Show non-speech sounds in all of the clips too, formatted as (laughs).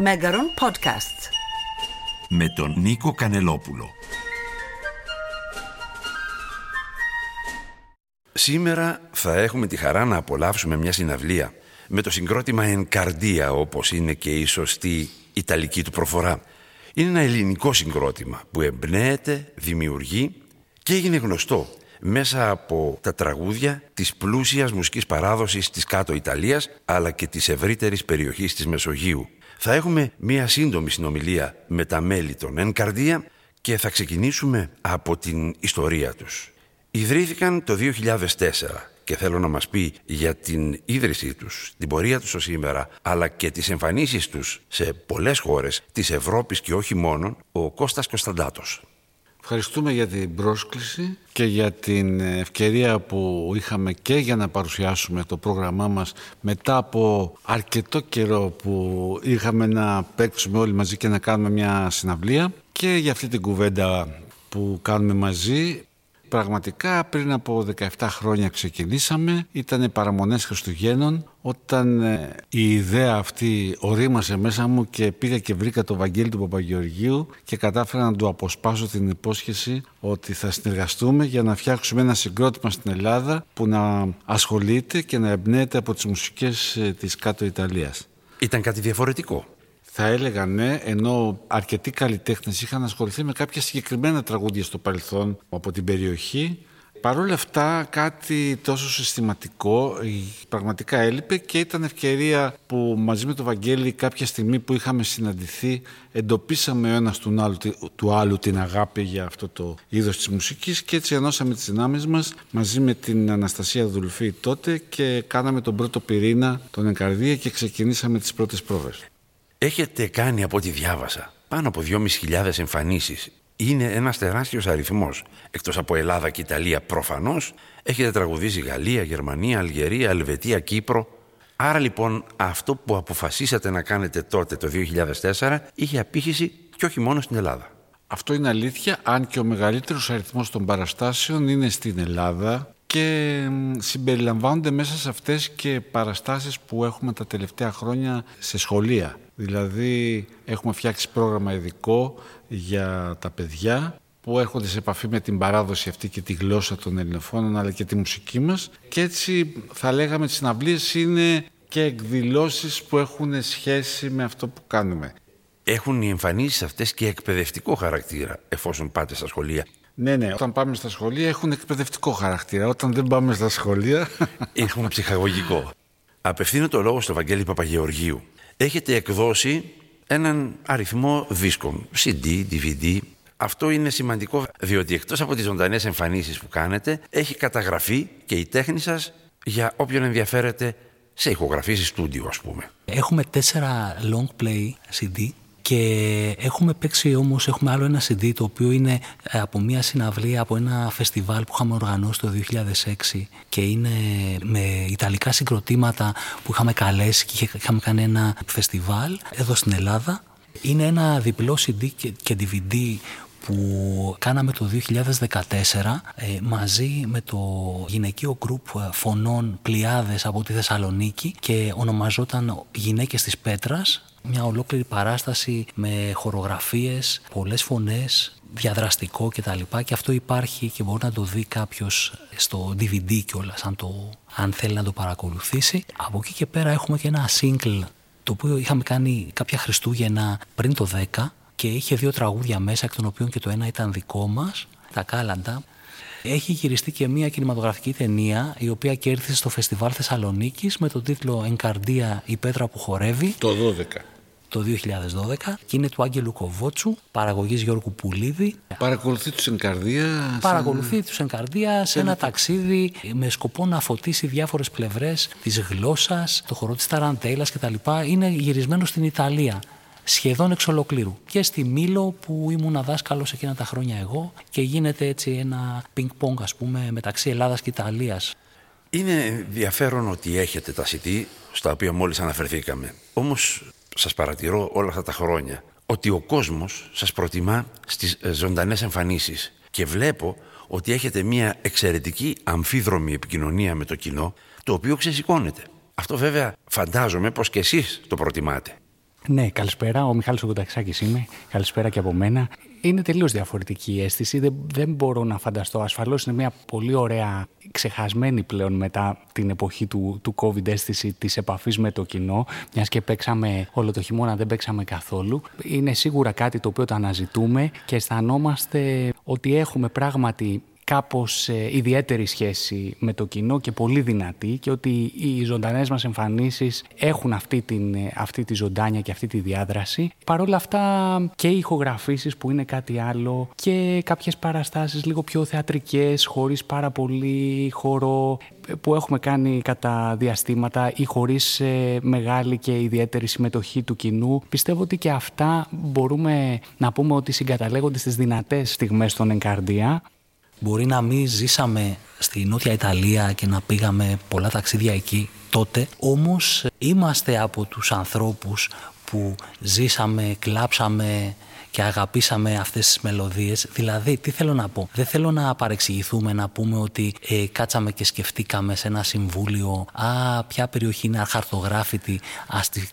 Μέγαρον Podcasts. Με τον Νίκο Κανελόπουλο. Σήμερα θα έχουμε τη χαρά να απολαύσουμε μια συναυλία με το συγκρότημα Ενκαρδία όπως είναι και η σωστή ιταλική του προφορά. Είναι ένα ελληνικό συγκρότημα που εμπνέεται, δημιουργεί και έγινε γνωστό μέσα από τα τραγούδια της πλούσιας μουσικής παράδοσης της κάτω Ιταλίας αλλά και της ευρύτερης περιοχής της Μεσογείου. Θα έχουμε μία σύντομη συνομιλία με τα μέλη των Ενκαρδία και θα ξεκινήσουμε από την ιστορία τους. Ιδρύθηκαν το 2004 και θέλω να μας πει για την ίδρυσή τους, την πορεία τους ως σήμερα, αλλά και τις εμφανίσεις τους σε πολλές χώρες της Ευρώπης και όχι μόνο, ο Κώστας Κωνσταντάτος. Ευχαριστούμε για την πρόσκληση και για την ευκαιρία που είχαμε και για να παρουσιάσουμε το πρόγραμμά μας μετά από αρκετό καιρό που είχαμε να παίξουμε όλοι μαζί και να κάνουμε μια συναυλία και για αυτή την κουβέντα που κάνουμε μαζί Πραγματικά πριν από 17 χρόνια ξεκινήσαμε, ήταν παραμονές Χριστουγέννων όταν ε, η ιδέα αυτή ορίμασε μέσα μου και πήγα και βρήκα το Βαγγέλη του Παπαγεωργίου και κατάφερα να του αποσπάσω την υπόσχεση ότι θα συνεργαστούμε για να φτιάξουμε ένα συγκρότημα στην Ελλάδα που να ασχολείται και να εμπνέεται από τις μουσικές ε, της κάτω Ιταλίας. Ήταν κάτι διαφορετικό. Θα έλεγα ναι, ενώ αρκετοί καλλιτέχνες είχαν ασχοληθεί με κάποια συγκεκριμένα τραγούδια στο παρελθόν από την περιοχή. Παρ' όλα αυτά κάτι τόσο συστηματικό πραγματικά έλειπε και ήταν ευκαιρία που μαζί με τον Βαγγέλη κάποια στιγμή που είχαμε συναντηθεί εντοπίσαμε ο ένας του άλλου, του άλλου την αγάπη για αυτό το είδος της μουσικής και έτσι ενώσαμε τις δυνάμεις μας μαζί με την Αναστασία Δουλφή τότε και κάναμε τον πρώτο πυρήνα τον Εγκαρδία και ξεκινήσαμε τις πρώτες πρόβες. Έχετε κάνει από ό,τι διάβασα πάνω από 2.500 εμφανίσεις. Είναι ένας τεράστιος αριθμός. Εκτός από Ελλάδα και Ιταλία προφανώς έχετε τραγουδήσει Γαλλία, Γερμανία, Αλγερία, Ελβετία, Κύπρο. Άρα λοιπόν αυτό που αποφασίσατε να κάνετε τότε το 2004 είχε απήχηση και όχι μόνο στην Ελλάδα. Αυτό είναι αλήθεια, αν και ο μεγαλύτερος αριθμός των παραστάσεων είναι στην Ελλάδα και συμπεριλαμβάνονται μέσα σε αυτές και παραστάσεις που έχουμε τα τελευταία χρόνια σε σχολεία. Δηλαδή έχουμε φτιάξει πρόγραμμα ειδικό για τα παιδιά που έρχονται σε επαφή με την παράδοση αυτή και τη γλώσσα των ελληνοφώνων αλλά και τη μουσική μας και έτσι θα λέγαμε τις συναυλίες είναι και εκδηλώσεις που έχουν σχέση με αυτό που κάνουμε. Έχουν οι εμφανίσεις αυτές και εκπαιδευτικό χαρακτήρα εφόσον πάτε στα σχολεία. Ναι, ναι. Όταν πάμε στα σχολεία έχουν εκπαιδευτικό χαρακτήρα. Όταν δεν πάμε στα σχολεία. Έχουν ψυχαγωγικό. Απευθύνω το λόγο στο Βαγγέλη Παπαγεωργίου. Έχετε εκδώσει έναν αριθμό δίσκων, CD, DVD. Αυτό είναι σημαντικό διότι εκτός από τις ζωντανές εμφανίσεις που κάνετε έχει καταγραφεί και η τέχνη σας για όποιον ενδιαφέρεται σε ηχογραφήσεις στούντιο ας πούμε. Έχουμε τέσσερα long play CD και έχουμε παίξει όμως, έχουμε άλλο ένα CD το οποίο είναι ε, από μια συναυλία, από ένα φεστιβάλ που είχαμε οργανώσει το 2006 και είναι με ιταλικά συγκροτήματα που είχαμε καλέσει και είχαμε κάνει ένα φεστιβάλ εδώ στην Ελλάδα. Είναι ένα διπλό CD και DVD που κάναμε το 2014 ε, μαζί με το γυναικείο γκρουπ φωνών Πλιάδες από τη Θεσσαλονίκη και ονομαζόταν Γυναίκες της Πέτρας μια ολόκληρη παράσταση με χορογραφίες, πολλές φωνές, διαδραστικό κτλ. Και, και αυτό υπάρχει και μπορεί να το δει κάποιος στο DVD κιόλας, αν, το, αν θέλει να το παρακολουθήσει. Από εκεί και πέρα έχουμε και ένα single το οποίο είχαμε κάνει κάποια Χριστούγεννα πριν το 10 και είχε δύο τραγούδια μέσα, εκ των οποίων και το ένα ήταν δικό μας, τα Κάλαντα. Έχει γυριστεί και μια κινηματογραφική ταινία η οποία κέρδισε στο Φεστιβάλ Θεσσαλονίκης με τον τίτλο «Εγκαρδία η πέτρα που χορεύει». Το 12 το 2012 και είναι του Άγγελου Κοβότσου, παραγωγής Γιώργου Πουλίδη. Παρακολουθεί τους Ενκαρδία. Παρακολουθεί τους Ενκαρδία σε ένα ταξίδι με σκοπό να φωτίσει διάφορες πλευρές της γλώσσας, το χορό της Ταραντέλας κτλ. Είναι γυρισμένο στην Ιταλία σχεδόν εξ ολοκλήρου. Και στη Μήλο που ήμουν δάσκαλος εκείνα τα χρόνια εγώ και γίνεται έτσι ένα πινκ-πονγκ ας πούμε μεταξύ Ελλάδας και Ιταλίας. Είναι ενδιαφέρον ότι έχετε τα CD στα οποία μόλις αναφερθήκαμε. Όμως σας παρατηρώ όλα αυτά τα χρόνια ότι ο κόσμος σας προτιμά στις ε, ζωντανές εμφανίσεις και βλέπω ότι έχετε μια εξαιρετική αμφίδρομη επικοινωνία με το κοινό το οποίο ξεσηκώνεται. Αυτό βέβαια φαντάζομαι πως και εσείς το προτιμάτε. Ναι, καλησπέρα. Ο Μιχάλης Ογκουταξάκης είμαι. Καλησπέρα και από μένα. Είναι τελείως διαφορετική η αίσθηση. Δεν, δεν μπορώ να φανταστώ. Ασφαλώς είναι μια πολύ ωραία, ξεχασμένη πλέον μετά την εποχή του, του COVID αίσθηση της επαφής με το κοινό. Μιας και παίξαμε όλο το χειμώνα, δεν παίξαμε καθόλου. Είναι σίγουρα κάτι το οποίο το αναζητούμε και αισθανόμαστε ότι έχουμε πράγματι κάπως ε, ιδιαίτερη σχέση με το κοινό και πολύ δυνατή και ότι οι ζωντανές μας εμφανίσεις έχουν αυτή, την, ε, αυτή τη ζωντάνια και αυτή τη διάδραση. Παρ' όλα αυτά και οι ηχογραφήσεις που είναι κάτι άλλο και κάποιες παραστάσεις λίγο πιο θεατρικές χωρίς πάρα πολύ χώρο που έχουμε κάνει κατά διαστήματα ή χωρίς ε, μεγάλη και ιδιαίτερη συμμετοχή του κοινού. Πιστεύω ότι και αυτά μπορούμε να πούμε ότι συγκαταλέγονται στις δυνατές στιγμές των Εγκαρδία. Μπορεί να μην ζήσαμε στη Νότια Ιταλία και να πήγαμε πολλά ταξίδια εκεί τότε, όμως είμαστε από τους ανθρώπους που ζήσαμε, κλάψαμε, και αγαπήσαμε αυτές τις μελωδίες. Δηλαδή, τι θέλω να πω; Δεν θέλω να παρεξηγηθούμε, να πούμε ότι ε, κάτσαμε και σκεφτήκαμε σε ένα συμβούλιο «Α, ποια περιοχή είναι αχαρτογράφητη, ας τη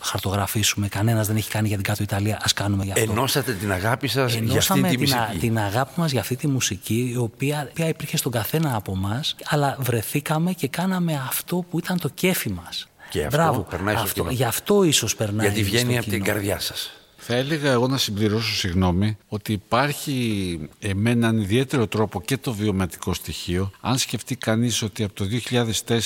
χαρτογραφήσουμε, κανένας δεν έχει κάνει για την κάτω Ιταλία, ας κάνουμε για αυτό». Ενώσατε την αγάπη σας για αυτή τη την, μουσική. την αγάπη μας για αυτή τη μουσική, η οποία, οποία υπήρχε στον καθένα από εμά, αλλά βρεθήκαμε και κάναμε αυτό που ήταν το κέφι μας. Και αυτό Μπράβο. περνάει στο αυτό, κοινό. Γι' αυτό ίσως περνάει Γιατί βγαίνει στο από την κοινό. καρδιά σας. Θα έλεγα εγώ να συμπληρώσω, συγγνώμη, ότι υπάρχει ε, με έναν ιδιαίτερο τρόπο και το βιωματικό στοιχείο. Αν σκεφτεί κανείς ότι από το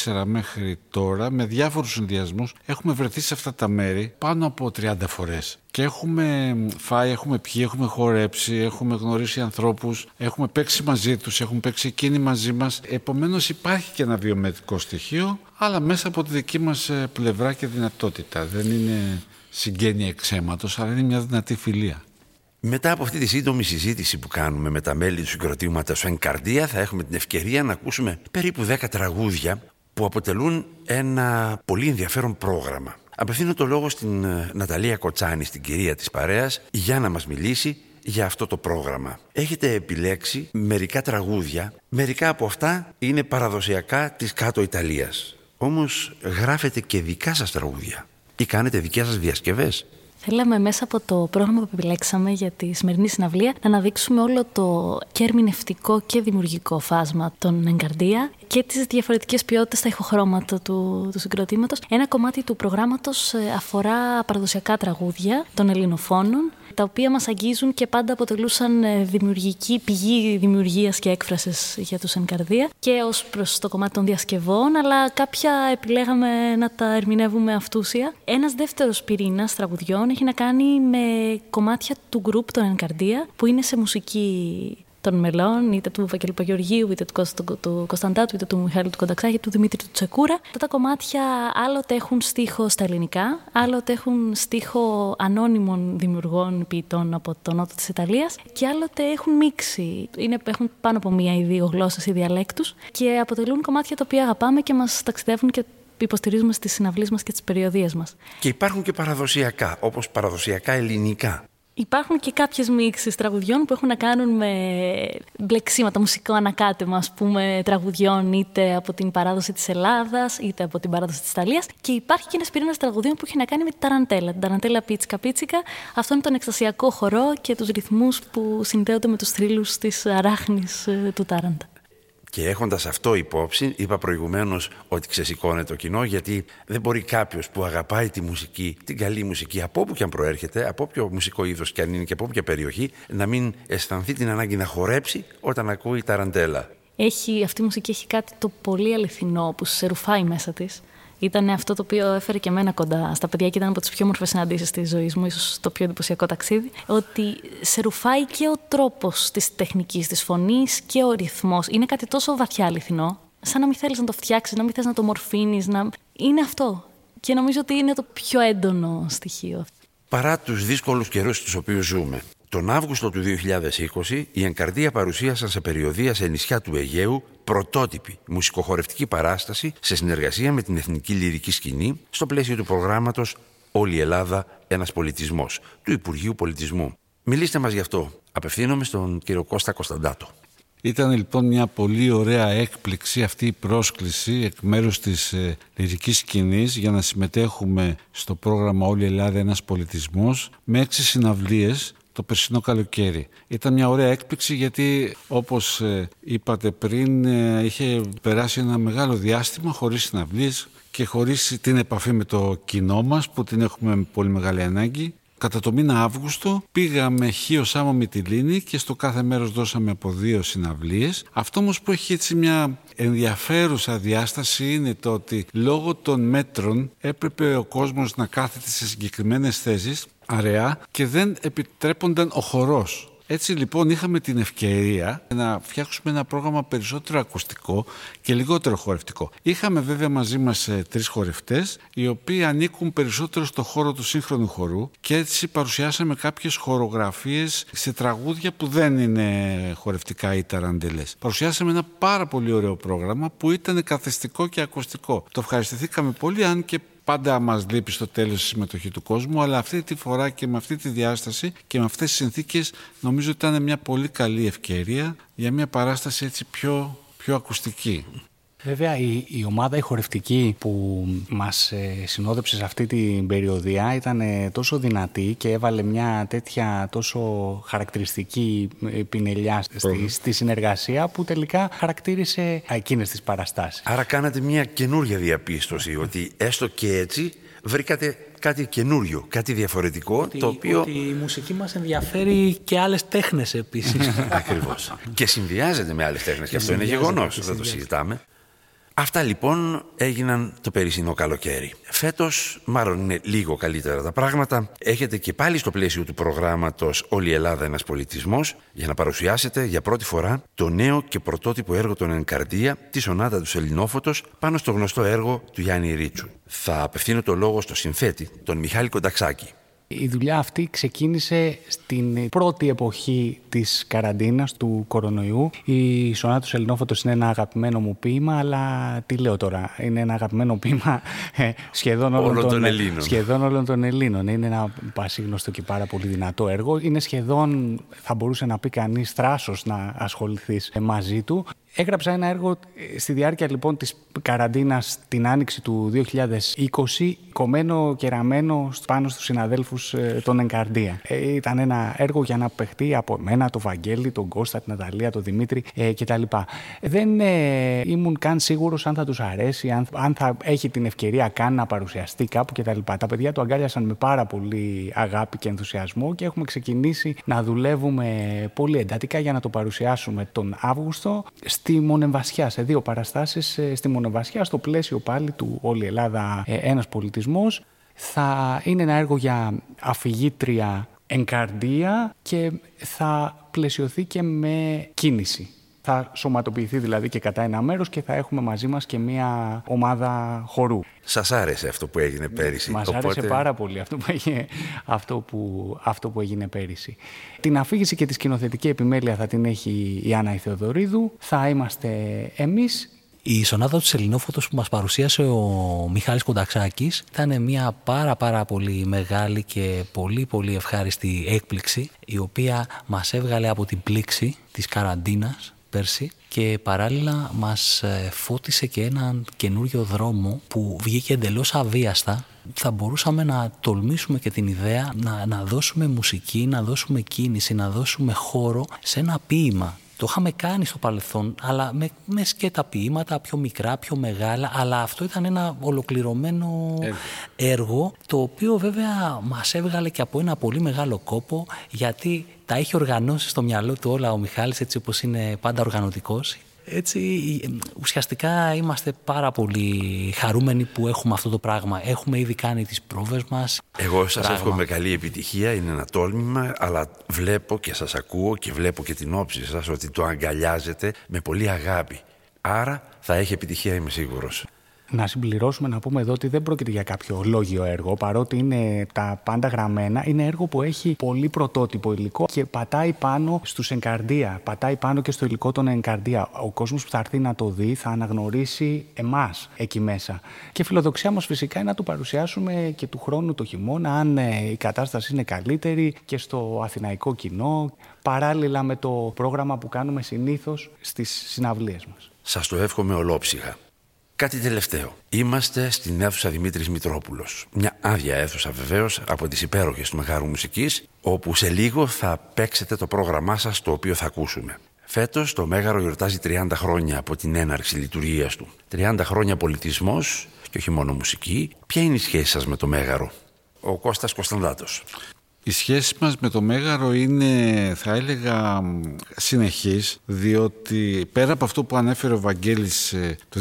2004 μέχρι τώρα, με διάφορους συνδυασμούς, έχουμε βρεθεί σε αυτά τα μέρη πάνω από 30 φορές. Και έχουμε φάει, έχουμε πιει, έχουμε χορέψει, έχουμε γνωρίσει ανθρώπους, έχουμε παίξει μαζί τους, έχουμε παίξει εκείνοι μαζί μας. Επομένως υπάρχει και ένα βιωματικό στοιχείο, αλλά μέσα από τη δική μας ε, πλευρά και δυνατότητα. Δεν είναι συγγένεια εξαίματος, αλλά είναι μια δυνατή φιλία. Μετά από αυτή τη σύντομη συζήτηση που κάνουμε με τα μέλη του συγκροτήματος Καρδία θα έχουμε την ευκαιρία να ακούσουμε περίπου 10 τραγούδια που αποτελούν ένα πολύ ενδιαφέρον πρόγραμμα. Απευθύνω το λόγο στην ε, Ναταλία Κοτσάνη, στην κυρία της παρέας, για να μας μιλήσει για αυτό το πρόγραμμα. Έχετε επιλέξει μερικά τραγούδια, μερικά από αυτά είναι παραδοσιακά της κάτω Ιταλίας. Όμως γράφετε και δικά σας τραγούδια ή κάνετε δικές σας διασκευές. Θέλαμε μέσα από το πρόγραμμα που επιλέξαμε για τη σημερινή συναυλία να αναδείξουμε όλο το και ερμηνευτικό και δημιουργικό φάσμα των Εγκαρδία και τις διαφορετικές ποιότητες στα ηχοχρώματα του, του συγκροτήματος. Ένα κομμάτι του προγράμματος ε, αφορά παραδοσιακά τραγούδια των ελληνοφώνων τα οποία μας αγγίζουν και πάντα αποτελούσαν ε, δημιουργική πηγή δημιουργίας και έκφρασης για τους Εγκαρδία και ως προς το κομμάτι των διασκευών, αλλά κάποια επιλέγαμε να τα ερμηνεύουμε αυτούσια. Ένας δεύτερος πυρήνας τραγουδιών έχει να κάνει με κομμάτια του γκρουπ των Εγκαρδία που είναι σε μουσική των μελών, είτε του Βαγγέλη Παγεωργίου, είτε του, Κώστα, του, του Κωνσταντάτου, είτε του Μιχάλη του Κονταξάκη, του Δημήτρη του Τσεκούρα. Αυτά τα κομμάτια άλλοτε έχουν στίχο στα ελληνικά, άλλοτε έχουν στίχο ανώνυμων δημιουργών ποιητών από το νότο της Ιταλίας και άλλοτε έχουν μίξει. Είναι, έχουν πάνω από μία ή δύο γλώσσες ή διαλέκτους και αποτελούν κομμάτια τα οποία αγαπάμε και μας ταξιδεύουν και υποστηρίζουμε στις συναυλίες μας και τις περιοδίες μας. Και υπάρχουν και παραδοσιακά, όπως παραδοσιακά ελληνικά. Υπάρχουν και κάποιες μίξεις τραγουδιών που έχουν να κάνουν με μπλεξίματα, μουσικό ανακάτεμα, ας πούμε, τραγουδιών είτε από την παράδοση της Ελλάδας, είτε από την παράδοση της Ιταλίας. Και υπάρχει και ένας πυρήνας τραγουδιών που έχει να κάνει με την ταραντέλα. Την ταραντέλα πίτσικα πίτσικα. Αυτό είναι τον εκστασιακό χορό και τους ρυθμούς που συνδέονται με τους θρύλους της αράχνης ε, του τάραντα. Και έχοντας αυτό υπόψη, είπα προηγουμένως ότι ξεσηκώνεται το κοινό, γιατί δεν μπορεί κάποιος που αγαπάει τη μουσική, την καλή μουσική, από όπου και αν προέρχεται, από όποιο μουσικό είδος και αν είναι και από όποια περιοχή, να μην αισθανθεί την ανάγκη να χορέψει όταν ακούει ταραντέλα. Έχει, αυτή η μουσική έχει κάτι το πολύ αληθινό που σε ρουφάει μέσα της. Ήταν αυτό το οποίο έφερε και εμένα κοντά στα παιδιά και ήταν από τις πιο όμορφες συναντήσεις της ζωής μου, ίσως το πιο εντυπωσιακό ταξίδι. Ότι σε ρουφάει και ο τρόπος της τεχνικής, της φωνής και ο ρυθμός. Είναι κάτι τόσο βαθιά αληθινό, σαν να μην θέλεις να το φτιάξεις, να μην θες να το μορφύνεις. Να... Είναι αυτό. Και νομίζω ότι είναι το πιο έντονο στοιχείο. Παρά τους δύσκολους καιρούς στους οποίους ζούμε, τον Αύγουστο του 2020 η Ενκαρδία παρουσίασαν σε περιοδία σε νησιά του Αιγαίου πρωτότυπη μουσικοχορευτική παράσταση σε συνεργασία με την Εθνική Λυρική Σκηνή στο πλαίσιο του προγράμματος «Όλη η Ελλάδα, ένας πολιτισμός» του Υπουργείου Πολιτισμού. Μιλήστε μας γι' αυτό. Απευθύνομαι στον κύριο Κώστα Κωνσταντάτο. Ήταν λοιπόν μια πολύ ωραία έκπληξη αυτή η πρόσκληση εκ μέρους της ε, λυρικής σκηνής για να συμμετέχουμε στο πρόγραμμα «Όλη η Ελλάδα ένας πολιτισμός» με έξι συναυλίες το περσινό καλοκαίρι. Ήταν μια ωραία έκπληξη γιατί όπως ε, είπατε πριν ε, είχε περάσει ένα μεγάλο διάστημα χωρίς συναυλίες και χωρίς την επαφή με το κοινό μας που την έχουμε με πολύ μεγάλη ανάγκη. Κατά το μήνα Αύγουστο πήγαμε Χίο Σάμο Μυτιλίνη και στο κάθε μέρος δώσαμε από δύο συναυλίες. Αυτό όμως που έχει έτσι μια ενδιαφέρουσα διάσταση είναι το ότι λόγω των μέτρων έπρεπε ο κόσμος να κάθεται σε συγκεκριμένες θέσεις αραιά και δεν επιτρέπονταν ο χορός. Έτσι λοιπόν είχαμε την ευκαιρία να φτιάξουμε ένα πρόγραμμα περισσότερο ακουστικό και λιγότερο χορευτικό. Είχαμε βέβαια μαζί μας ε, τρεις χορευτές οι οποίοι ανήκουν περισσότερο στο χώρο του σύγχρονου χορού και έτσι παρουσιάσαμε κάποιες χορογραφίες σε τραγούδια που δεν είναι χορευτικά ή ταραντελές. Παρουσιάσαμε ένα πάρα πολύ ωραίο πρόγραμμα που ήταν καθεστικό και ακουστικό. Το ευχαριστηθήκαμε πολύ αν και πάντα μας λείπει στο τέλος η συμμετοχή του κόσμου, αλλά αυτή τη φορά και με αυτή τη διάσταση και με αυτές τις συνθήκες νομίζω ότι ήταν μια πολύ καλή ευκαιρία για μια παράσταση έτσι πιο, πιο ακουστική. Βέβαια η, η ομάδα η χορευτική που μας ε, συνόδεψε σε αυτή την περιοδία ήταν ε, τόσο δυνατή και έβαλε μια τέτοια τόσο χαρακτηριστική ε, πινελιά στη, στη, συνεργασία που τελικά χαρακτήρισε εκείνες τις παραστάσεις. Άρα κάνατε μια καινούργια διαπίστωση ότι έστω και έτσι βρήκατε κάτι καινούριο, κάτι διαφορετικό ότι, το οποίο... Ότι η μουσική μας ενδιαφέρει και άλλες τέχνες επίσης. (laughs) Ακριβώς. και συνδυάζεται με άλλες τέχνες και, και αυτό είναι γεγονός, δεν το συζητάμε. Αυτά λοιπόν έγιναν το περσινό καλοκαίρι. Φέτος, μάλλον είναι λίγο καλύτερα τα πράγματα, έχετε και πάλι στο πλαίσιο του προγράμματος Όλη η Ελλάδα ένας πολιτισμός για να παρουσιάσετε για πρώτη φορά το νέο και πρωτότυπο έργο των Ενκαρδία, τη Σονάτα του Ελληνόφωτος, πάνω στο γνωστό έργο του Γιάννη Ρίτσου. Θα απευθύνω το λόγο στο συνθέτη, τον Μιχάλη Κονταξάκη. Η δουλειά αυτή ξεκίνησε στην πρώτη εποχή της καραντίνας του κορονοϊού. Η Σονάτος Ελληνόφωτος είναι ένα αγαπημένο μου ποίημα, αλλά τι λέω τώρα, είναι ένα αγαπημένο ποίημα ε, σχεδόν όλων, των, των, Ελλήνων. σχεδόν όλων των Ελλήνων. Είναι ένα πασίγνωστο και πάρα πολύ δυνατό έργο. Είναι σχεδόν, θα μπορούσε να πει κανείς, θράσος να ασχοληθείς μαζί του. Έγραψα ένα έργο ε, στη διάρκεια λοιπόν της καραντίνας την άνοιξη του 2020 κομμένο και ραμμένο πάνω στους συναδέλφους ε, των Εγκαρδία. Ε, ήταν ένα έργο για να παιχτεί από μένα, το Βαγγέλη, τον Κώστα, την Ναταλία, τον Δημήτρη ε, κτλ. Δεν ε, ήμουν καν σίγουρος αν θα τους αρέσει, αν, αν θα έχει την ευκαιρία καν να παρουσιαστεί κάπου κτλ. Τα παιδιά το αγκάλιασαν με πάρα πολύ αγάπη και ενθουσιασμό και έχουμε ξεκινήσει να δουλεύουμε πολύ εντατικά για να το παρουσιάσουμε τον Αύγουστο στη Μονεμβασιά, σε δύο παραστάσεις ε, στη Μονεμβασιά, στο πλαίσιο πάλι του Όλη Ελλάδα ε, ένας πολιτισμός. Θα είναι ένα έργο για αφηγήτρια εγκαρδία και θα πλαισιωθεί και με κίνηση. Θα σωματοποιηθεί δηλαδή και κατά ένα μέρος και θα έχουμε μαζί μας και μια ομάδα χορού. Σας άρεσε αυτό που έγινε πέρυσι. Μας Οπότε... άρεσε πάρα πολύ αυτό που, έγινε, αυτό, που, αυτό που έγινε πέρυσι. Την αφήγηση και τη σκηνοθετική επιμέλεια θα την έχει η Άννα Ιθεοδωρίδου. Θα είμαστε εμείς η σονάδα του Ελληνόφωτος που μας παρουσίασε ο Μιχάλης Κονταξάκης ήταν μια πάρα πάρα πολύ μεγάλη και πολύ πολύ ευχάριστη έκπληξη η οποία μας έβγαλε από την πλήξη της καραντίνας πέρσι και παράλληλα μας ε, φώτισε και έναν καινούριο δρόμο που βγήκε εντελώς αβίαστα. Θα μπορούσαμε να τολμήσουμε και την ιδέα να, να δώσουμε μουσική, να δώσουμε κίνηση, να δώσουμε χώρο σε ένα ποίημα το είχαμε κάνει στο παρελθόν, αλλά με, μες σκέτα ποίηματα, πιο μικρά, πιο μεγάλα, αλλά αυτό ήταν ένα ολοκληρωμένο έργο, το οποίο βέβαια μας έβγαλε και από ένα πολύ μεγάλο κόπο, γιατί τα έχει οργανώσει στο μυαλό του όλα ο Μιχάλης, έτσι όπως είναι πάντα οργανωτικός. Έτσι, ουσιαστικά είμαστε πάρα πολύ χαρούμενοι που έχουμε αυτό το πράγμα. Έχουμε ήδη κάνει τις πρόβες μας. Εγώ σας πράγμα. εύχομαι καλή επιτυχία, είναι ένα τόλμημα, αλλά βλέπω και σας ακούω και βλέπω και την όψη σας ότι το αγκαλιάζετε με πολύ αγάπη. Άρα θα έχει επιτυχία, είμαι σίγουρος. Να συμπληρώσουμε να πούμε εδώ ότι δεν πρόκειται για κάποιο λόγιο έργο, παρότι είναι τα πάντα γραμμένα. Είναι έργο που έχει πολύ πρωτότυπο υλικό και πατάει πάνω στου εγκαρδία. Πατάει πάνω και στο υλικό των εγκαρδία. Ο κόσμος που θα έρθει να το δει θα αναγνωρίσει εμάς εκεί μέσα. Και η φιλοδοξία μας φυσικά είναι να το παρουσιάσουμε και του χρόνου το χειμώνα, αν ε, η κατάσταση είναι καλύτερη και στο αθηναϊκό κοινό, παράλληλα με το πρόγραμμα που κάνουμε συνήθως στις συναυλίες μας. Σας το εύχομαι ολόψυχα. Κάτι τελευταίο. Είμαστε στην αίθουσα Δημήτρης Μητρόπουλος. Μια άδεια αίθουσα βεβαίως από τις υπέροχες του Μεγάρου Μουσικής, όπου σε λίγο θα παίξετε το πρόγραμμά σας το οποίο θα ακούσουμε. Φέτος το Μέγαρο γιορτάζει 30 χρόνια από την έναρξη λειτουργίας του. 30 χρόνια πολιτισμός και όχι μόνο μουσική. Ποια είναι η σχέση σας με το Μέγαρο, ο Κώστας Κωνσταντάτος. Η σχέση μας με το Μέγαρο είναι, θα έλεγα, συνεχής, διότι πέρα από αυτό που ανέφερε ο Βαγγέλης ε, το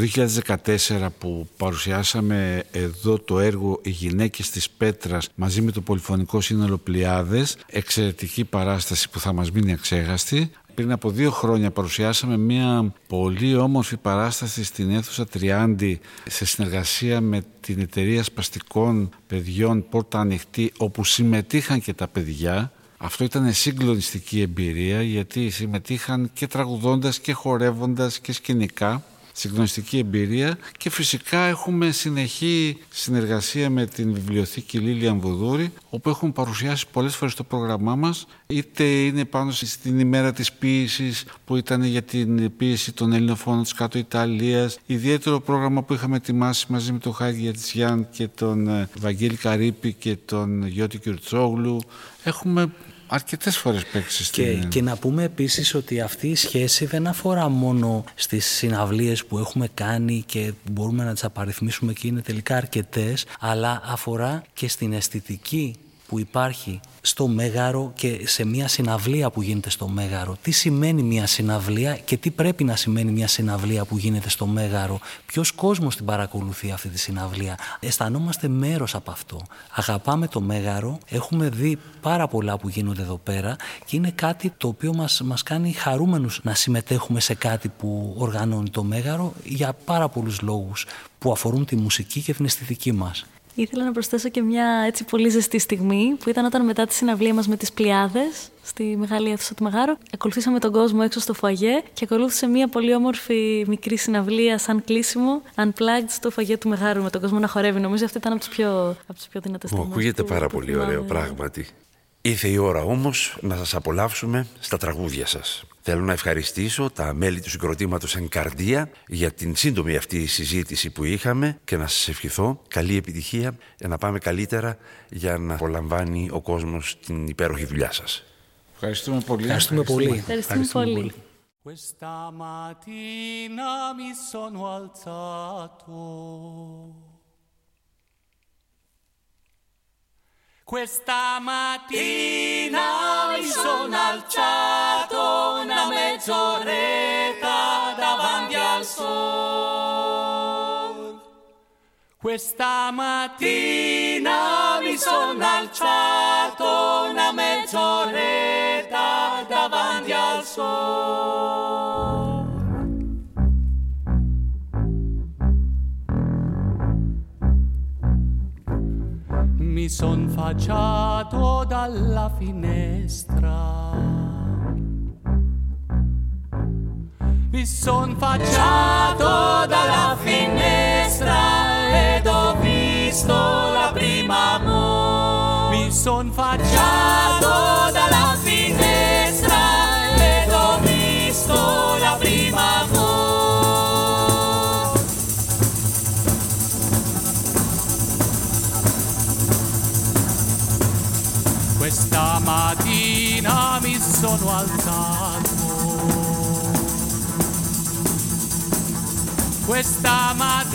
2014 που παρουσιάσαμε εδώ το έργο «Οι γυναίκες της Πέτρας» μαζί με το Πολυφωνικό Σύνολο Πλιάδες, εξαιρετική παράσταση που θα μας μείνει αξέχαστη, πριν από δύο χρόνια παρουσιάσαμε μια πολύ όμορφη παράσταση στην αίθουσα Τριάντη σε συνεργασία με την εταιρεία σπαστικών παιδιών Πόρτα Ανοιχτή όπου συμμετείχαν και τα παιδιά. Αυτό ήταν συγκλονιστική εμπειρία γιατί συμμετείχαν και τραγουδώντας και χορεύοντας και σκηνικά συγκλονιστική εμπειρία και φυσικά έχουμε συνεχή συνεργασία με την βιβλιοθήκη Λίλια Βουδούρη όπου έχουμε παρουσιάσει πολλές φορές το πρόγραμμά μας είτε είναι πάνω στην ημέρα της ποίησης που ήταν για την ποίηση των Ελληνοφώνων της κάτω Ιταλίας ιδιαίτερο πρόγραμμα που είχαμε ετοιμάσει μαζί με τον Χάγη Γιατσιάν και τον ε, Βαγγέλη Καρύπη και τον Γιώτη Κιουρτσόγλου. Έχουμε αρκετές φορές παίξει και, και να πούμε επίσης ότι αυτή η σχέση δεν αφορά μόνο στις συναυλίες που έχουμε κάνει και μπορούμε να τις απαριθμίσουμε και είναι τελικά αρκετές, αλλά αφορά και στην αισθητική που υπάρχει στο Μέγαρο και σε μια συναυλία που γίνεται στο Μέγαρο. Τι σημαίνει μια συναυλία και τι πρέπει να σημαίνει μια συναυλία που γίνεται στο Μέγαρο; Ποιος κόσμος την παρακολουθεί αυτή τη συναυλία; Αισθανόμαστε μέρος από αυτό. Αγαπάμε το Μέγαρο, έχουμε δει πάρα πολλά που γίνονται εδώ πέρα και είναι κάτι το οποίο μας, μας κάνει χαρούμενους να συμμετέχουμε σε κάτι που οργανώνει το Μέγαρο για πάρα πολλούς λόγους που αφορούν τη μουσική και την αισθητική μας. Ήθελα να προσθέσω και μια έτσι πολύ ζεστή στιγμή που ήταν όταν μετά τη συναυλία μας με τις Πλιάδες στη μεγάλη αίθουσα του Μεγάρου. Ακολουθήσαμε τον κόσμο έξω στο φαγέ και ακολούθησε μια πολύ όμορφη μικρή συναυλία σαν κλείσιμο unplugged στο φαγέ του Μεγάρου με τον κόσμο να χορεύει. Νομίζω αυτή ήταν από τις πιο, από τις πιο δυνατές στιγμές. Ακούγεται πάρα πολύ ωραίο πράγματι. Ήρθε η ώρα όμως να σας απολαύσουμε στα τραγούδια σας. Θέλω να ευχαριστήσω τα μέλη του συγκροτήματος Ενκαρδία για την σύντομη αυτή συζήτηση που είχαμε και να σας ευχηθώ καλή επιτυχία για να πάμε καλύτερα για να απολαμβάνει ο κόσμος την υπέροχη δουλειά σας. Ευχαριστούμε πολύ. Ευχαριστούμε πολύ. Ευχαριστούμε πολύ. Questa mattina mi sono alzato. Questa mattina mi sono alzato una mezz'oretta davanti al sol. Questa mattina mi sono alzato una mezz'oretta davanti al sol. Mi son facciato dalla finestra. Mi son facciato dalla finestra ed ho visto la prima amore. Mi son facciato dalla finestra sono al. Questa mattina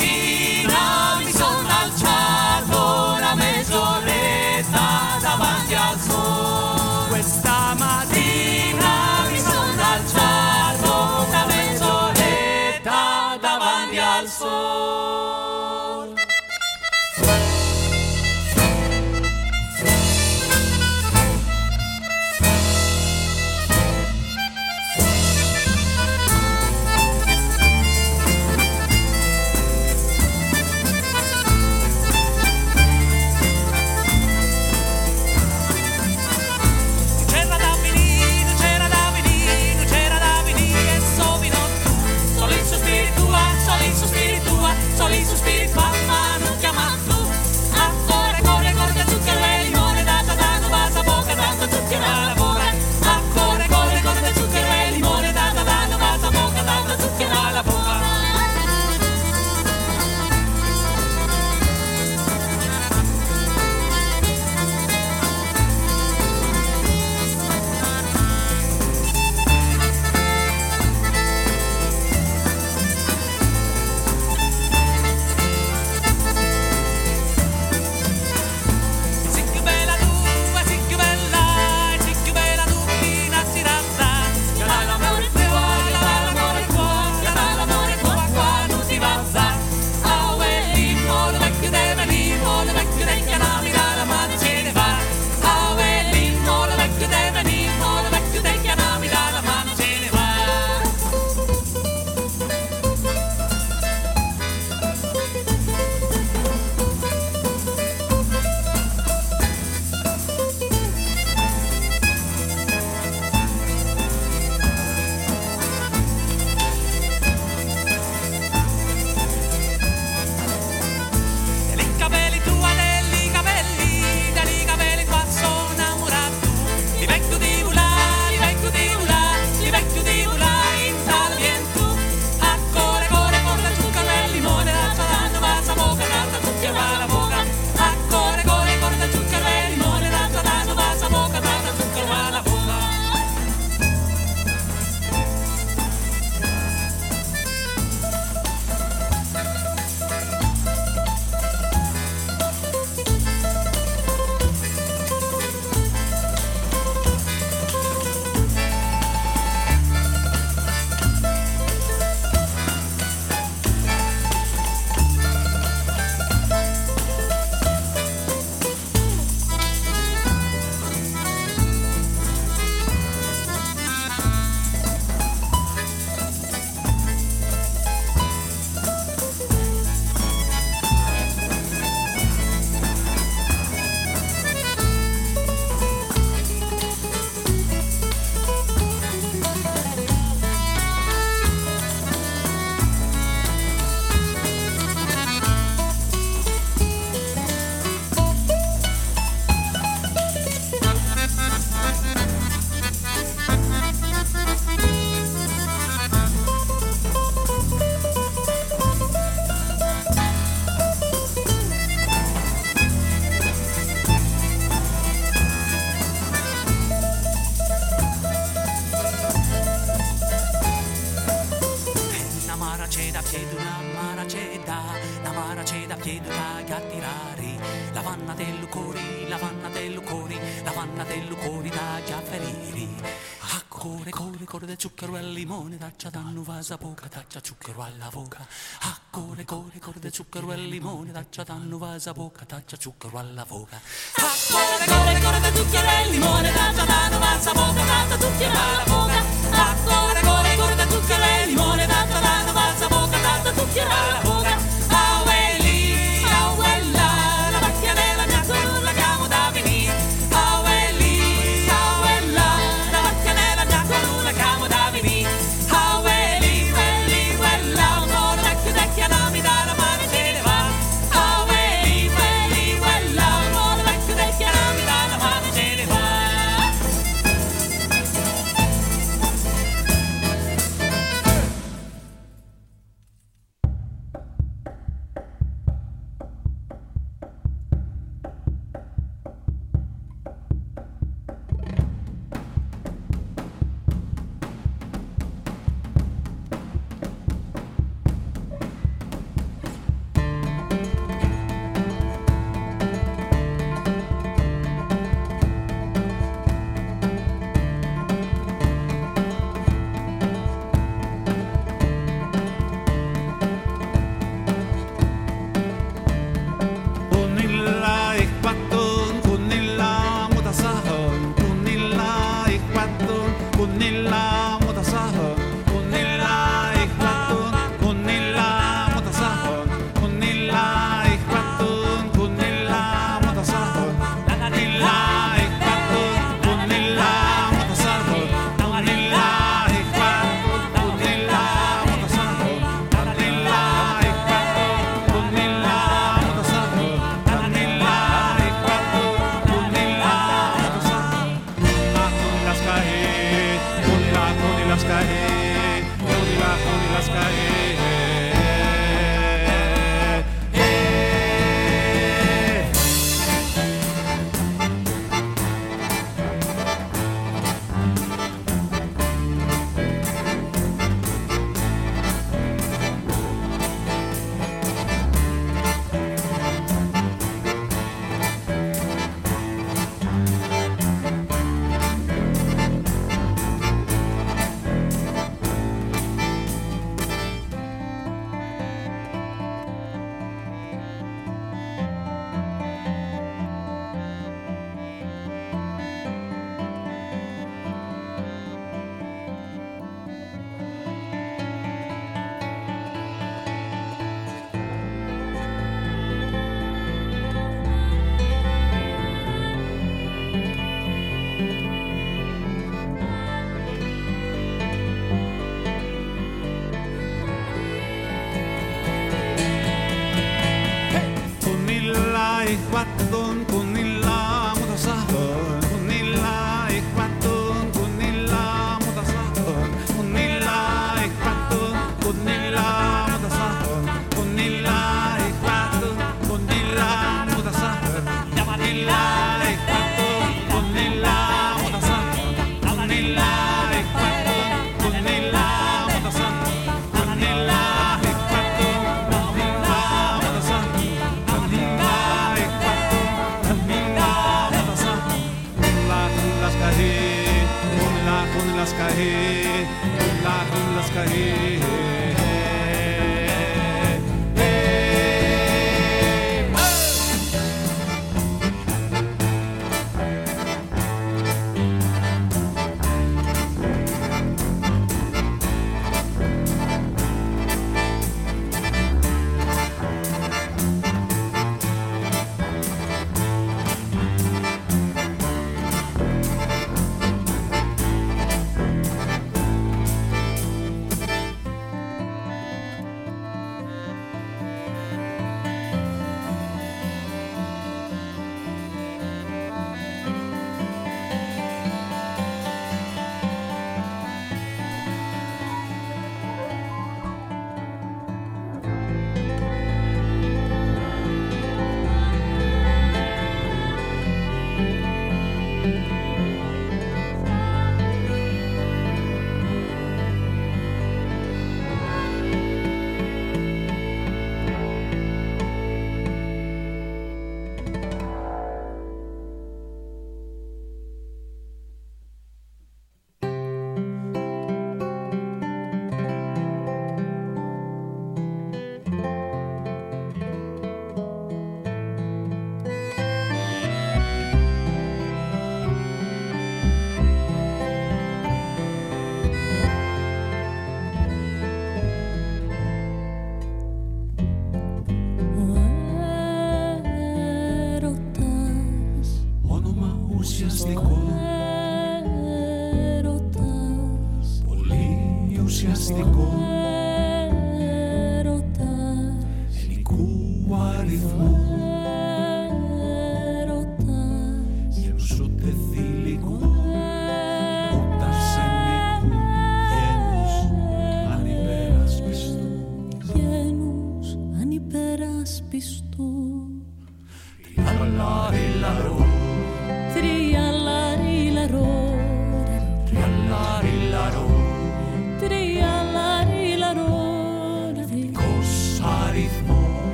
zucchero alla voca, ah core core core de zucchero e limone, taccia tanno vasa bocca, taccia zucchero alla voca. Ah core core core de zucchero e limone, taccia tanno vasa bocca, taccia zucchero alla voca. Ah core core core de zucchero e limone, taccia tanno vasa bocca, taccia zucchero alla voca.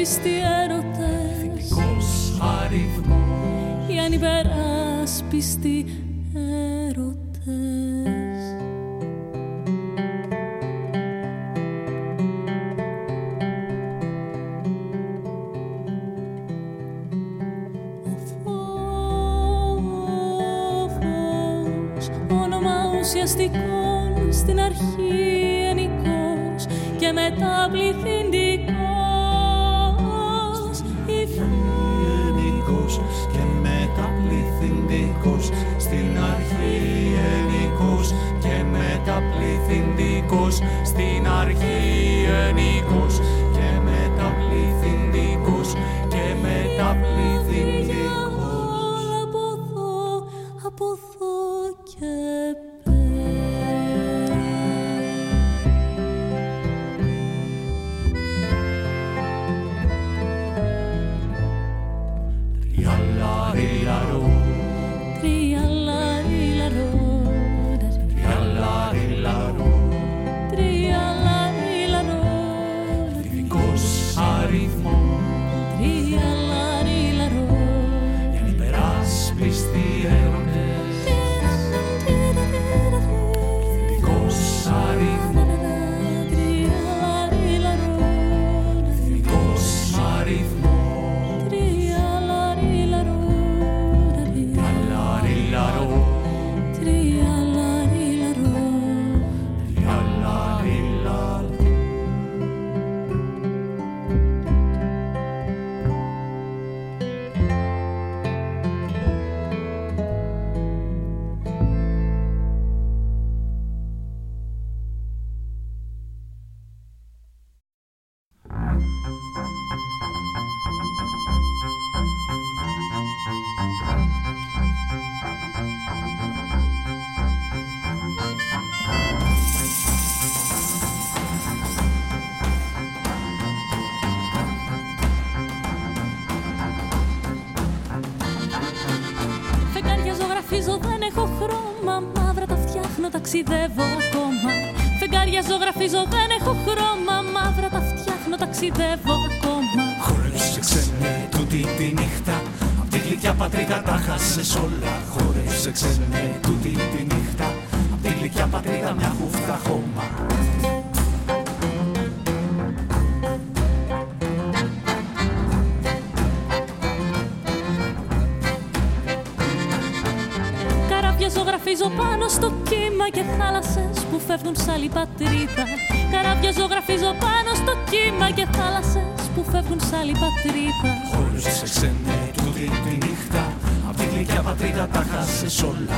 πιστοί έρωτες Θετικός αριθμός Οι ανυπεράσπιστοι Γυρίζω δεν έχω χρώμα Μαύρα τα φτιάχνω, ταξιδεύω ακόμα. Χόρεψε ξένε τούτη τη νύχτα Απ' τη γλυκιά πατρίδα τα χάσες όλα. Χόρεψε ξένε τούτη τη νύχτα Απ' τη γλυκιά πατρίδα μια χούφτα χώμα. Καράβια ζωγραφίζω πάνω στο κύμα και θάλασσες φεύγουν σ' άλλη πατρίδα. Καράβια ζωγραφίζω πάνω στο κύμα και θάλασσες που φεύγουν σ' άλλη πατρίδα. Χώρου σε ξενέ του τη νύχτα. Απ' τη γλυκιά πατρίδα τα χάσεις όλα.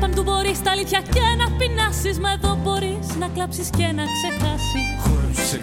Παντού μπορείς τα αλήθεια και να πεινάσεις. Μα εδώ μπορείς να κλάψεις και να ξεχάσεις. Χωρίς σε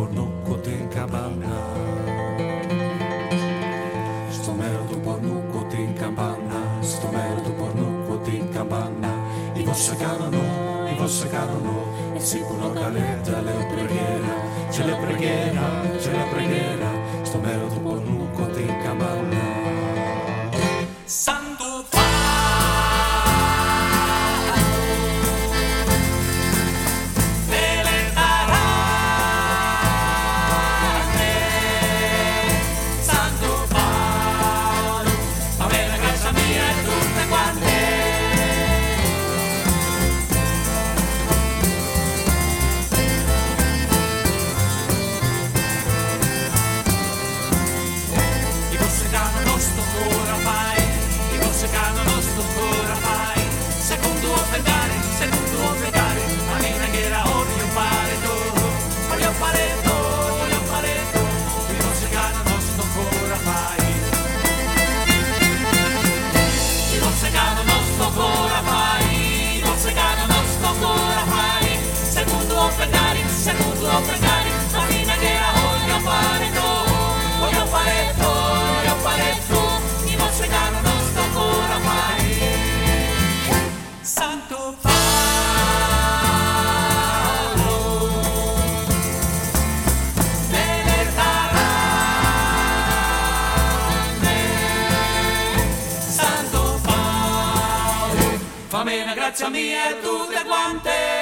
pornucote in campana. Sto merdo pornucote in campana, sto merdo pornucote in campana. I vostri canono, i vostri canono, e si può caletta le preghiera, c'è la preghiera, c'è la preghiera, sto merdo pornucote in campana. mía tú te guantes.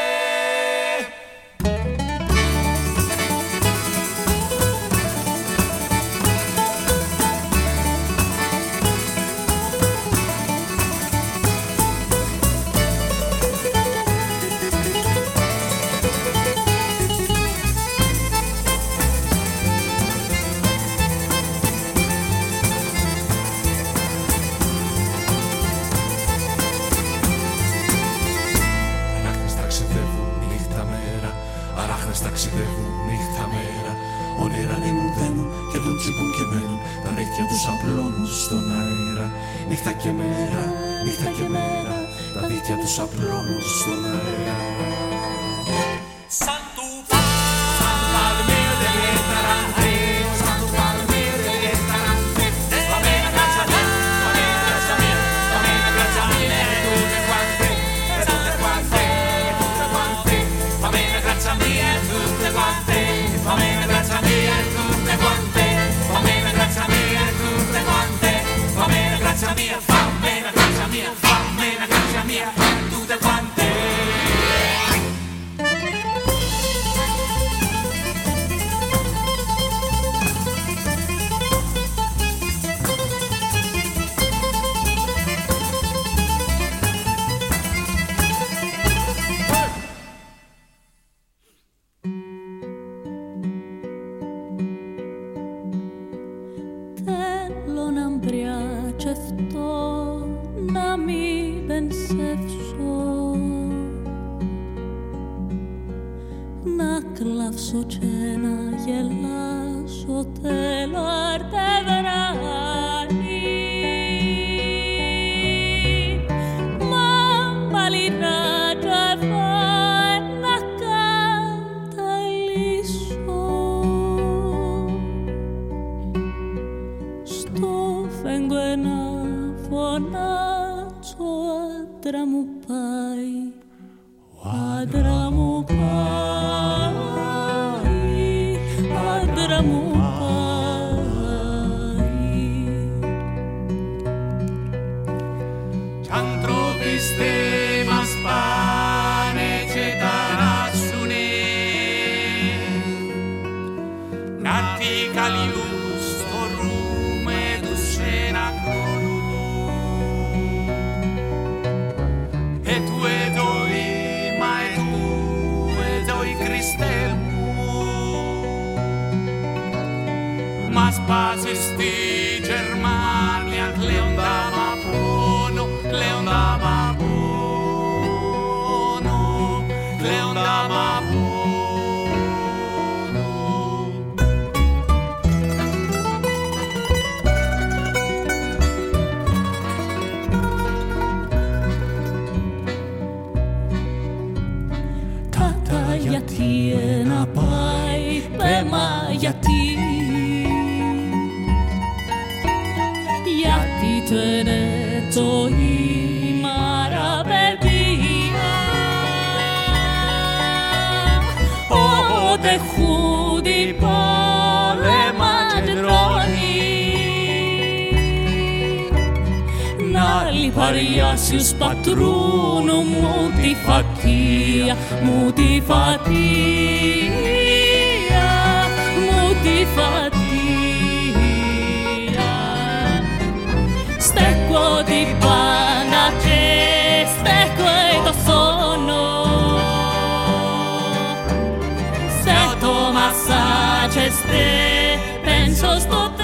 fatia, multifatia, multifatia. Stecco di panace, stecco e do sono. Se tomas penso sto